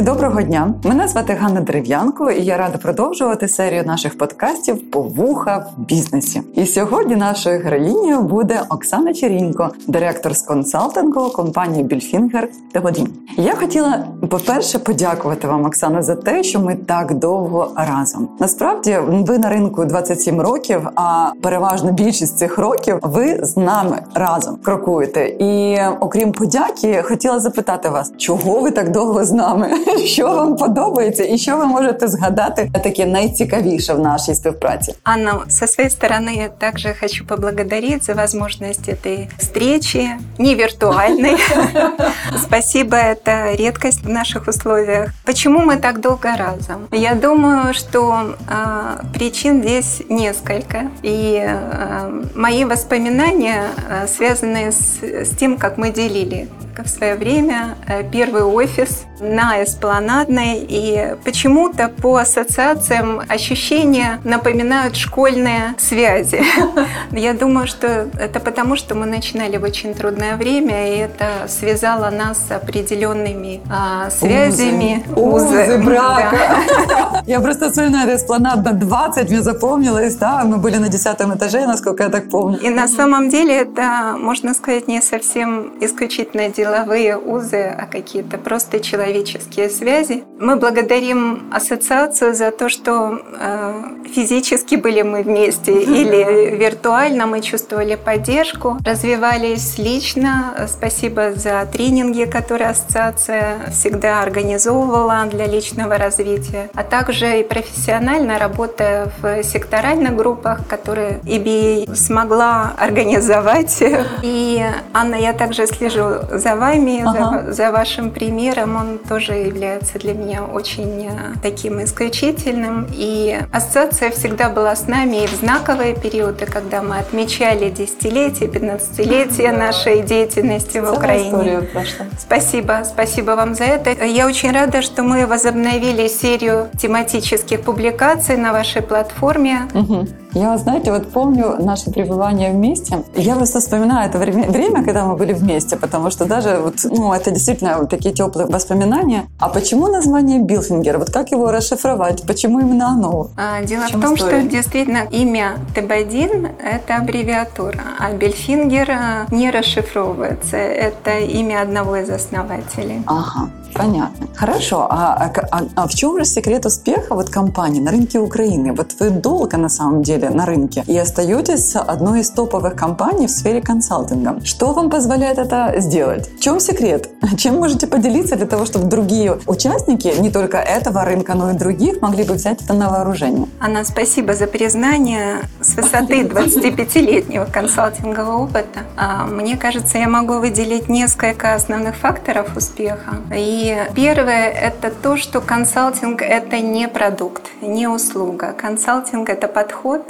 Друзі, доброго дня! Мене звати Ганна Дерев'янко, і я рада продовжувати серію наших подкастів «Повуха в бізнесі. І сьогодні нашою героїнею буде Оксана Черінько, директор з консалтингу компанії Більфінгер Теводін. Я хотіла, по-перше, подякувати вам, Оксана, за те, що ми так довго разом. Насправді, ви на ринку 27 років, а переважно більшість цих років ви з нами разом крокуєте. І окрім подяки, хотіла запитати вас, чого ви так довго з нами? Що вам подобається, і що ви можете згадати таке найцікавіше в нашій співпраці? Анна, со своей стороны я также хочу поблагодарить за возможность этой встречи, не виртуальной. Спасибо, это редкость в наших условиях. Почему мы так долго разом? Я думаю, что э, причин здесь несколько. И э, мои воспоминания э, связаны с, с тем, как мы делили в свое время первый офис на Эспланадной. И почему-то по ассоциациям ощущения напоминают школьные связи. Я думаю, что это потому, что мы начинали в очень трудное время, и это связало нас с определенными а, связями. Узы, узы брака. Да. Я просто вспоминаю Эспланадна 20, мне запомнилось, да, мы были на десятом этаже, насколько я так помню. И на самом деле это, можно сказать, не совсем исключительно деловые узы, а какие-то просто человеческие связи. Мы благодарим ассоциацию за то, что э, физически были мы вместе или виртуально мы чувствовали поддержку, развивались лично. Спасибо за тренинги, которые ассоциация всегда организовывала для личного развития, а также и профессионально работая в секторальных группах, которые EBA смогла организовать. И, Анна, я также слежу за вами, ага. за, за вашим примером. Он тоже является для меня очень э, таким исключительным. И ассоциация всегда была с нами и в знаковые периоды, когда мы отмечали десятилетие, 15-летие нашей деятельности в Украине. Спасибо, спасибо вам за это. Я очень рада, что мы возобновили серию тематических публикаций на вашей платформе. Угу. Я, знаете, вот помню наше пребывание вместе. Я просто вспоминаю это время, время, когда мы были вместе, потому что даже вот, ну, это действительно вот такие теплые воспоминания. А почему название Bilfinger? Вот как его расшифровать? Почему именно оно? А, дело в, в том, история? что действительно имя Tebodin – это аббревиатура, а Bilfinger не расшифровывается. Это имя одного из основателей. Ага. Понятно. Хорошо. А, а, а в чем же секрет успеха вот компании на рынке Украины? Вот вы долго на самом деле на рынке и остаетесь одной из топовых компаний в сфере консалтинга. Что вам позволяет это сделать? В чем секрет? Чем можете поделиться для того, чтобы другие участники не только этого рынка, но и других могли бы взять это на вооружение? Анна, спасибо за признание с высоты 25-летнего консалтингового опыта. А, мне кажется, я могу выделить несколько основных факторов успеха. И первое – это то, что консалтинг – это не продукт, не услуга. Консалтинг – это подход –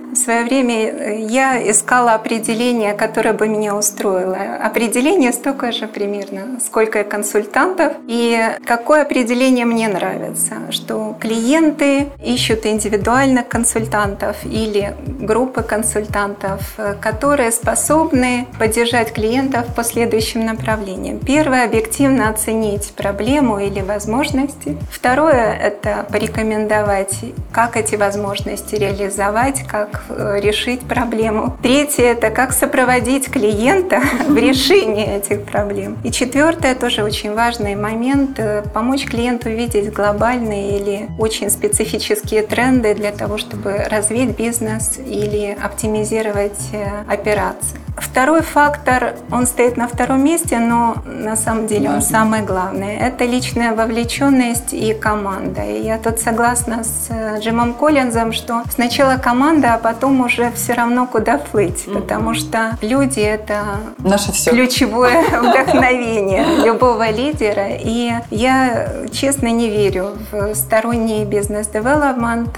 в свое время э, я искала определение, которое бы меня устроило. Определение столько же примерно, сколько консультантов. И какое определение мне нравится, что клиенты ищут индивидуальных консультантов или группы консультантов, э, которые способны поддержать клиентов по следующим направлениям. Первое – объективно оценить проблему или возможности. Второе – это порекомендовать, как эти возможности реализовать, как решить проблему. Третье – это как сопроводить клиента в решении этих проблем. И четвертое, тоже очень важный момент э, – помочь клиенту видеть глобальные или очень специфические тренды для того, чтобы развить бизнес или оптимизировать э, операции. Второй фактор, он стоит на втором месте, но на самом деле он самый главный. Это личная вовлеченность и команда. И я тут согласна с Джимом Коллинзом, что сначала команда, а потом уже все равно куда плыть, mm-hmm. потому что люди это Наше все. ключевое вдохновение любого лидера. И я честно не верю в сторонний бизнес-девелопмент.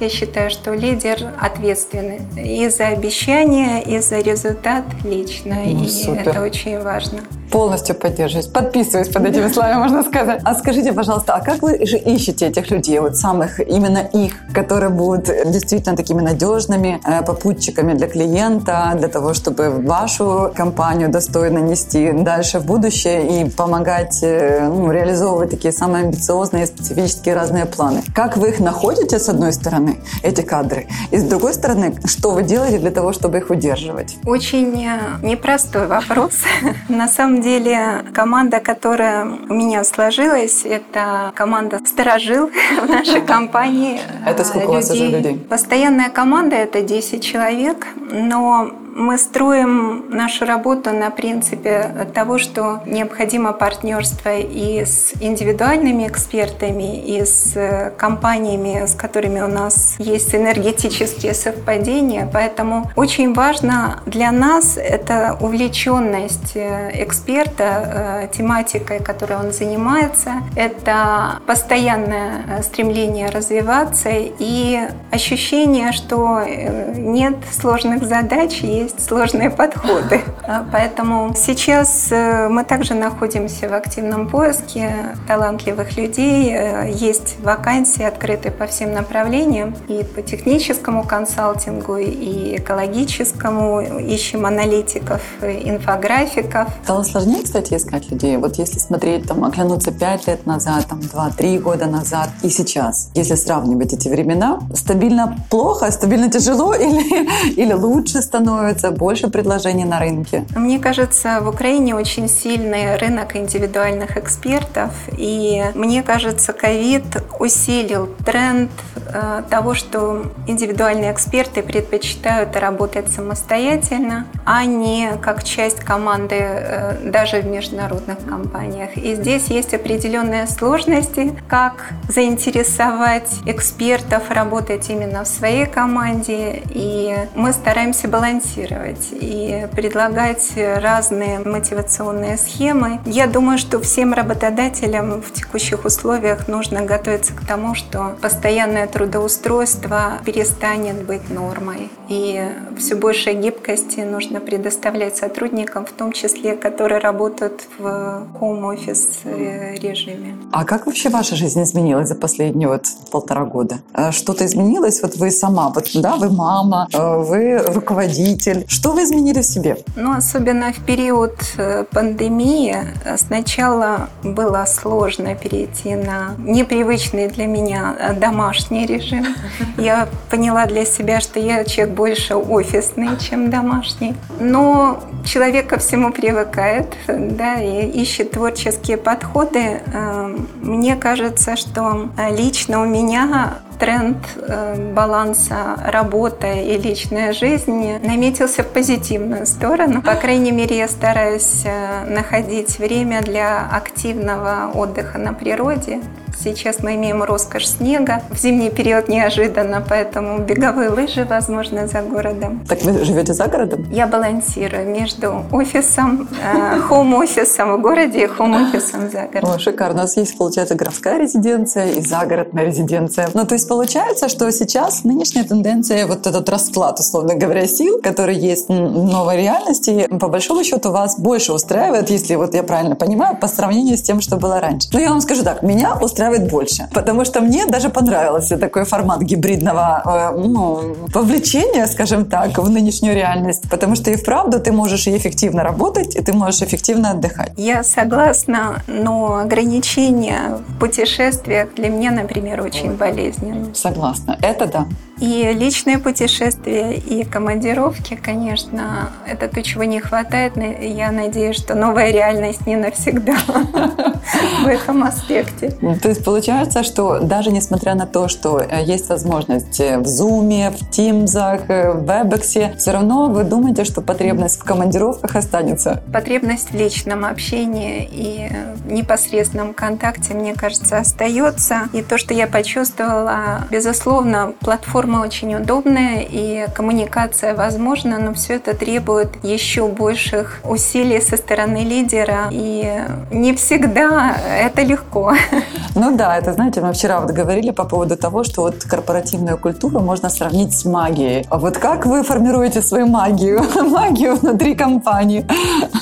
Я считаю, что лидер ответственный и за обещания, и за результат отлично, ну, и супер. это очень важно. Полностью поддерживаюсь. Подписываюсь под этими словами, можно сказать. А скажите, пожалуйста, а как вы же ищете этих людей, вот самых именно их, которые будут действительно такими надежными э, попутчиками для клиента, для того, чтобы вашу компанию достойно нести дальше в будущее и помогать э, ну, реализовывать такие самые амбициозные, специфические разные планы? Как вы их находите, с одной стороны, эти кадры, и с другой стороны, что вы делаете для того, чтобы их удерживать? Очень э, непростой вопрос. На самом деле, команда, которая у меня сложилась, это команда «Сторожил» в нашей компании. Это сколько у вас уже людей? Постоянная команда – это 10 человек, но мы строим нашу работу на принципе того, что необходимо партнерство и с индивидуальными экспертами, и с э, компаниями, с которыми у нас есть энергетические совпадения. Поэтому очень важно для нас это увлеченность э, эксперта э, тематикой, которой он занимается. Это постоянное стремление развиваться и ощущение, что нет сложных задач, есть есть сложные подходы. А, поэтому сейчас э, мы также находимся в активном поиске талантливых людей. Э, есть вакансии, открытые по всем направлениям. И по техническому консалтингу, и экологическому. Ищем аналитиков, инфографиков. Стало сложнее, кстати, искать людей. Вот если смотреть, там, оглянуться 5 лет назад, там, 2-3 года назад и сейчас. Если сравнивать эти времена, стабильно плохо, стабильно тяжело или, или лучше становится? Становится больше предложений на рынке? Мне кажется, в Украине очень сильный рынок индивидуальных экспертов. И мне кажется, ковид усилил тренд того, что индивидуальные эксперты предпочитают работать самостоятельно, а не как часть команды э, даже в международных компаниях. И здесь есть определенные сложности, как заинтересовать экспертов работать именно в своей команде. И мы стараемся балансировать и предлагать разные мотивационные схемы. Я думаю, что всем работодателям в текущих условиях нужно готовиться к тому, что постоянное трудоустройство перестанет быть нормой. И все больше гибкости нужно предоставлять сотрудникам, в том числе, которые работают в home-офис э, режиме. А как вообще ваша жизнь изменилась за последние вот полтора года? Э, что-то изменилось? Вот вы сама, вот, да, вы мама, э, вы руководитель. Что вы изменили в себе? Ну, особенно в период пандемии сначала было сложно перейти на непривычный для меня домашний режим. Я поняла для себя, что я человек больше офисный, чем домашний. Но человек ко всему привыкает, да, и ищет творческие подходы. Э, мне кажется, что лично у меня тренд э, баланса работа и личная жизнь наметился в позитивную сторону. По крайней мере, я стараюсь э, находить время для активного отдыха на природе. Сейчас мы имеем роскошь снега. В зимний период неожиданно, поэтому беговые лыжи, возможно, за городом. Так вы живете за городом? Я балансирую между офисом, э, хоум-офисом в городе и хоум-офисом за городом. О, шикарно. У нас есть, получается, городская резиденция и загородная резиденция. Ну, то есть получается, что сейчас нынешняя тенденция, вот этот расклад, условно говоря, сил, который есть в новой реальности, по большому счету вас больше устраивает, если вот я правильно понимаю, по сравнению с тем, что было раньше. Ну, я вам скажу так, меня устраивает устраивает больше. Потому что мне даже понравился такой формат гибридного э, ну, вовлечения, скажем так, в нынешнюю реальность. Потому что и вправду ты можешь и эффективно работать, и ты можешь эффективно отдыхать. Я согласна, но ограничения в путешествиях для меня, например, очень болезненны. Согласна. Это да. И личные путешествия, и командировки, конечно, это то, чего не хватает. Я надеюсь, что новая реальность не навсегда в этом аспекте. То есть получается, что даже несмотря на то, что э, есть возможность э, в Zoom, в Teams, э, в WebEx, все равно вы думаете, что потребность в командировках останется? Потребность в личном общении и непосредственном контакте, мне кажется, остается. И то, что я почувствовала, безусловно, платформа Форма очень удобная и коммуникация возможна, но все это требует еще больших усилий со стороны лидера. И не всегда это легко. Ну да, это, знаете, мы вчера вот говорили по поводу того, что вот корпоративную культуру можно сравнить с магией. А вот как вы формируете свою магию? Магию внутри компании.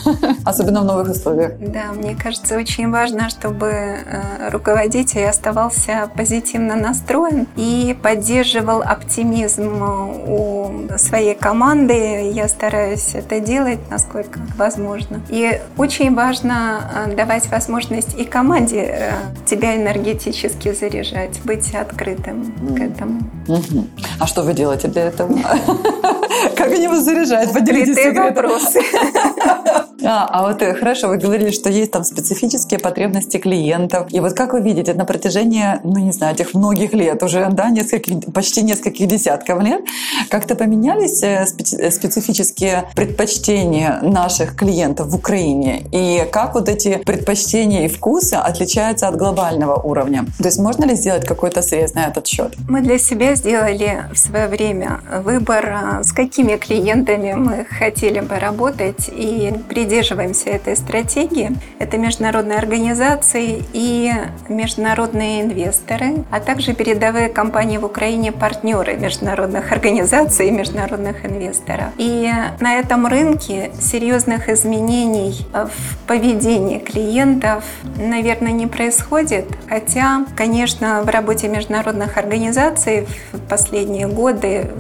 Особенно в новых условиях. Да, мне кажется, очень важно, чтобы э, руководитель оставался позитивно настроен и поддерживал оптимизм у своей команды. Я стараюсь это делать, насколько возможно. И очень важно э, давать возможность и команде э, тебя энергетически заряжать, быть открытым к этому. А что вы делаете для этого? Как они вас заряжают? Поделитесь вопросы. А, а вот э, хорошо, вы говорили, что есть там специфические потребности клиентов. И вот как вы видите, на протяжении, ну не знаю, этих многих лет, уже, да, нескольких, почти нескольких десятков лет, как-то поменялись э, э, специфические предпочтения наших клиентов в Украине? И как вот эти предпочтения и вкусы отличаются от глобального уровня? То есть можно ли сделать какой-то срез на этот счет? Мы для себя сделали в свое время выбор, с какими клиентами мы хотели бы работать и при придерживаемся этой стратегии. Это международные организации и международные инвесторы, а также передовые компании в Украине, партнеры международных организаций и международных инвесторов. И на этом рынке серьезных изменений в поведении клиентов, наверное, не происходит. Хотя, конечно, в работе международных организаций в последние годы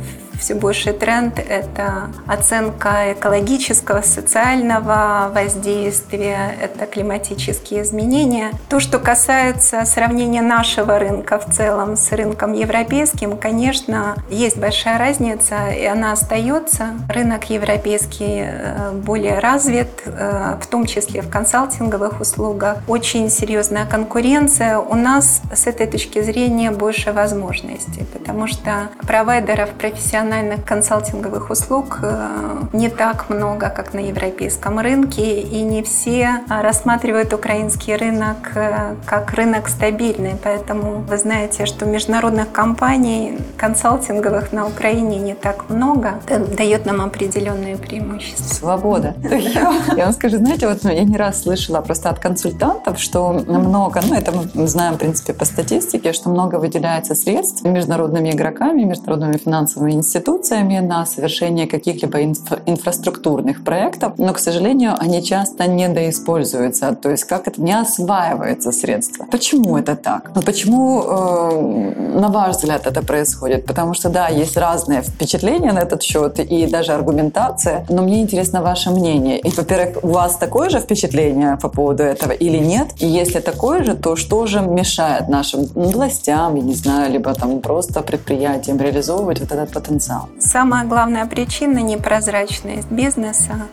все больше тренд – это оценка экологического, социального воздействия, это климатические изменения. То, что касается сравнения нашего рынка в целом с рынком европейским, конечно, есть большая разница, и она остается. Рынок европейский э, более развит, э, в том числе в консалтинговых услугах. Очень серьезная конкуренция. У нас с этой точки зрения больше возможностей, потому что провайдеров профессиональных профессиональных консалтинговых услуг э, не так много, как на европейском рынке, и не все рассматривают украинский рынок э, как рынок стабильный. Поэтому вы знаете, что международных компаний консалтинговых на Украине не так много. Это дает нам определенные преимущества. Свобода. Я вам скажу, знаете, вот ну, я не раз слышала просто от консультантов, что много, ну это мы знаем, в принципе, по статистике, что много выделяется средств международными игроками, международными финансовыми институтами институциями на совершение каких-либо инфра- инфраструктурных проектов, но, к сожалению, они часто недоиспользуются, то есть как это не осваивается средства. Почему это так? Ну, почему, э, на ваш взгляд, это происходит? Потому что, да, есть разные впечатления на этот счет и даже аргументация, но мне интересно ваше мнение. И, во-первых, у вас такое же впечатление по поводу этого или нет? И если такое же, то что же мешает нашим властям, я не знаю, либо там просто предприятиям реализовывать вот этот потенциал? Потенциал? Самая главная причина – непрозрачность бизнеса.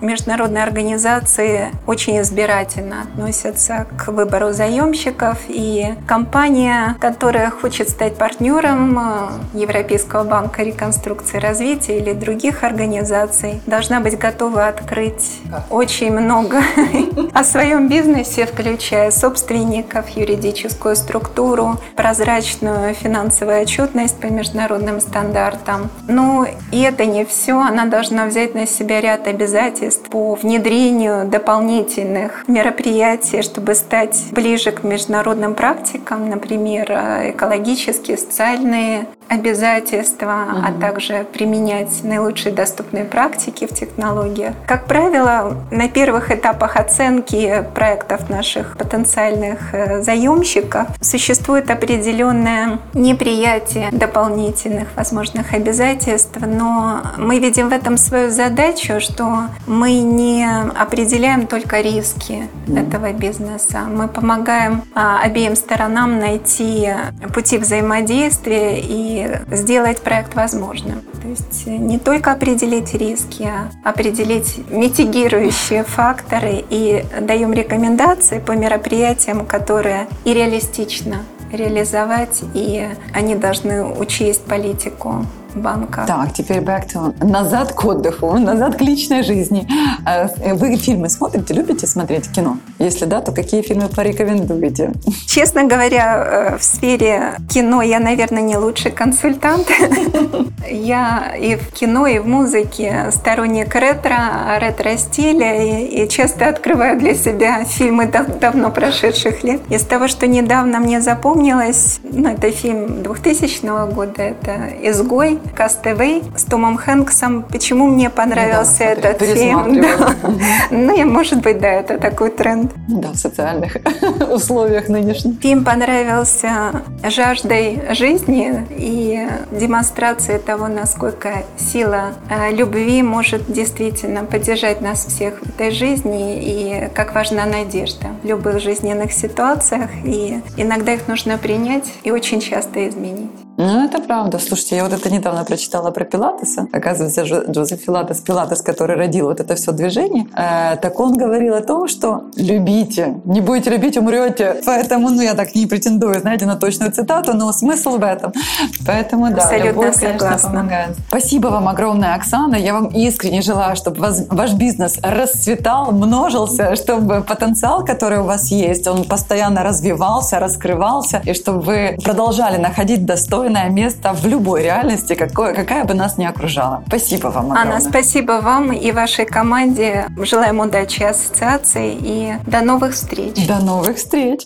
Международные организации очень избирательно относятся к выбору заемщиков, и компания, которая хочет стать партнером а, Европейского банка реконструкции и развития или других организаций, должна быть готова открыть очень много о своем бизнесе, включая собственников, юридическую структуру, прозрачную финансовую отчетность по международным стандартам, там. Но и это не все. Она должна взять на себя ряд обязательств по внедрению дополнительных мероприятий, чтобы стать ближе к международным практикам, например, экологические, социальные обязательства, угу. а также применять наилучшие доступные практики в технологиях. Как правило, на первых этапах оценки проектов наших потенциальных э, заемщиков существует определенное неприятие дополнительных возможных обязательств, но мы видим в этом свою задачу, что мы не определяем только риски угу. этого бизнеса, мы помогаем а, обеим сторонам найти пути взаимодействия и сделать проект возможным. То есть не только определить риски, а определить митигирующие факторы и даем рекомендации по мероприятиям, которые и реалистично реализовать, и они должны учесть политику банках. Так, теперь back to назад к отдыху, назад к личной жизни. А, вы фильмы смотрите, любите смотреть кино? Если да, то какие фильмы порекомендуете? Честно говоря, э, в сфере кино я, наверное, не лучший консультант. Я и в кино, и в музыке сторонник ретро, ретро-стиля, и, часто открываю для себя фильмы давно прошедших лет. Из того, что недавно мне запомнилось, ну, это фильм 2000 года, это «Изгой», «Кастевей» с Томом Хэнксом. Почему мне понравился да, этот фильм? Да. Ну, и, может быть, да, это такой тренд. Да, в социальных условиях нынешних. Фильм понравился жаждой жизни и демонстрацией того, насколько сила э, любви может действительно поддержать нас всех в этой жизни и как важна надежда в любых жизненных ситуациях. И иногда их нужно принять и очень часто изменить. Ну, это правда. Слушайте, я вот это недавно прочитала про Пилатеса. Оказывается, Джозеф Пилатес, Пилатес, который родил вот это все движение, э, так он говорил о том, что любите, не будете любить, умрете. Поэтому, ну, я так не претендую, знаете, на точную цитату, но смысл в этом. Поэтому, да, Абсолютно любовь, конечно, помогает. Спасибо вам огромное, Оксана. Я вам искренне желаю, чтобы вас, ваш бизнес расцветал, множился, чтобы потенциал, который у вас есть, он постоянно развивался, раскрывался, и чтобы вы продолжали находить достойное достойное место в любой реальности, какое, какая бы нас ни окружала. Спасибо вам огромное. Анна, спасибо вам и вашей команде. Желаем удачи ассоциации и до новых встреч. До новых встреч.